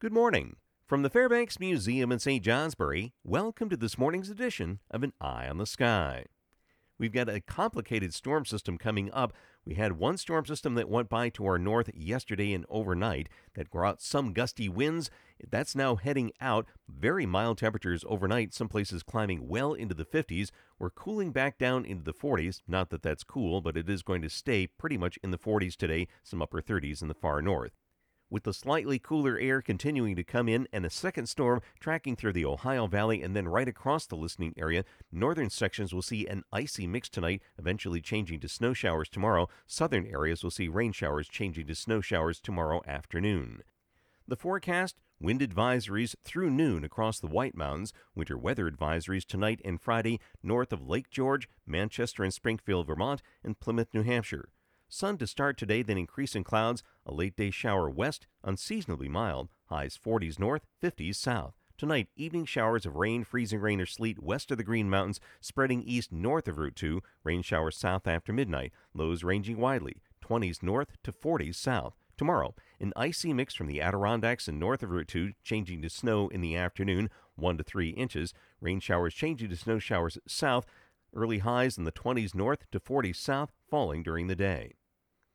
Good morning. From the Fairbanks Museum in St. Johnsbury, welcome to this morning's edition of An Eye on the Sky. We've got a complicated storm system coming up. We had one storm system that went by to our north yesterday and overnight that brought some gusty winds. That's now heading out. Very mild temperatures overnight, some places climbing well into the 50s. We're cooling back down into the 40s. Not that that's cool, but it is going to stay pretty much in the 40s today, some upper 30s in the far north with the slightly cooler air continuing to come in and a second storm tracking through the Ohio Valley and then right across the listening area. Northern sections will see an icy mix tonight, eventually changing to snow showers tomorrow. Southern areas will see rain showers changing to snow showers tomorrow afternoon. The forecast wind advisories through noon across the White Mountains, winter weather advisories tonight and Friday north of Lake George, Manchester and Springfield, Vermont, and Plymouth, New Hampshire. Sun to start today, then increasing clouds. A late day shower west, unseasonably mild. Highs 40s north, 50s south. Tonight, evening showers of rain, freezing rain, or sleet west of the Green Mountains, spreading east north of Route 2. Rain showers south after midnight. Lows ranging widely, 20s north to 40s south. Tomorrow, an icy mix from the Adirondacks and north of Route 2, changing to snow in the afternoon, 1 to 3 inches. Rain showers changing to snow showers south. Early highs in the 20s north to 40s south, falling during the day.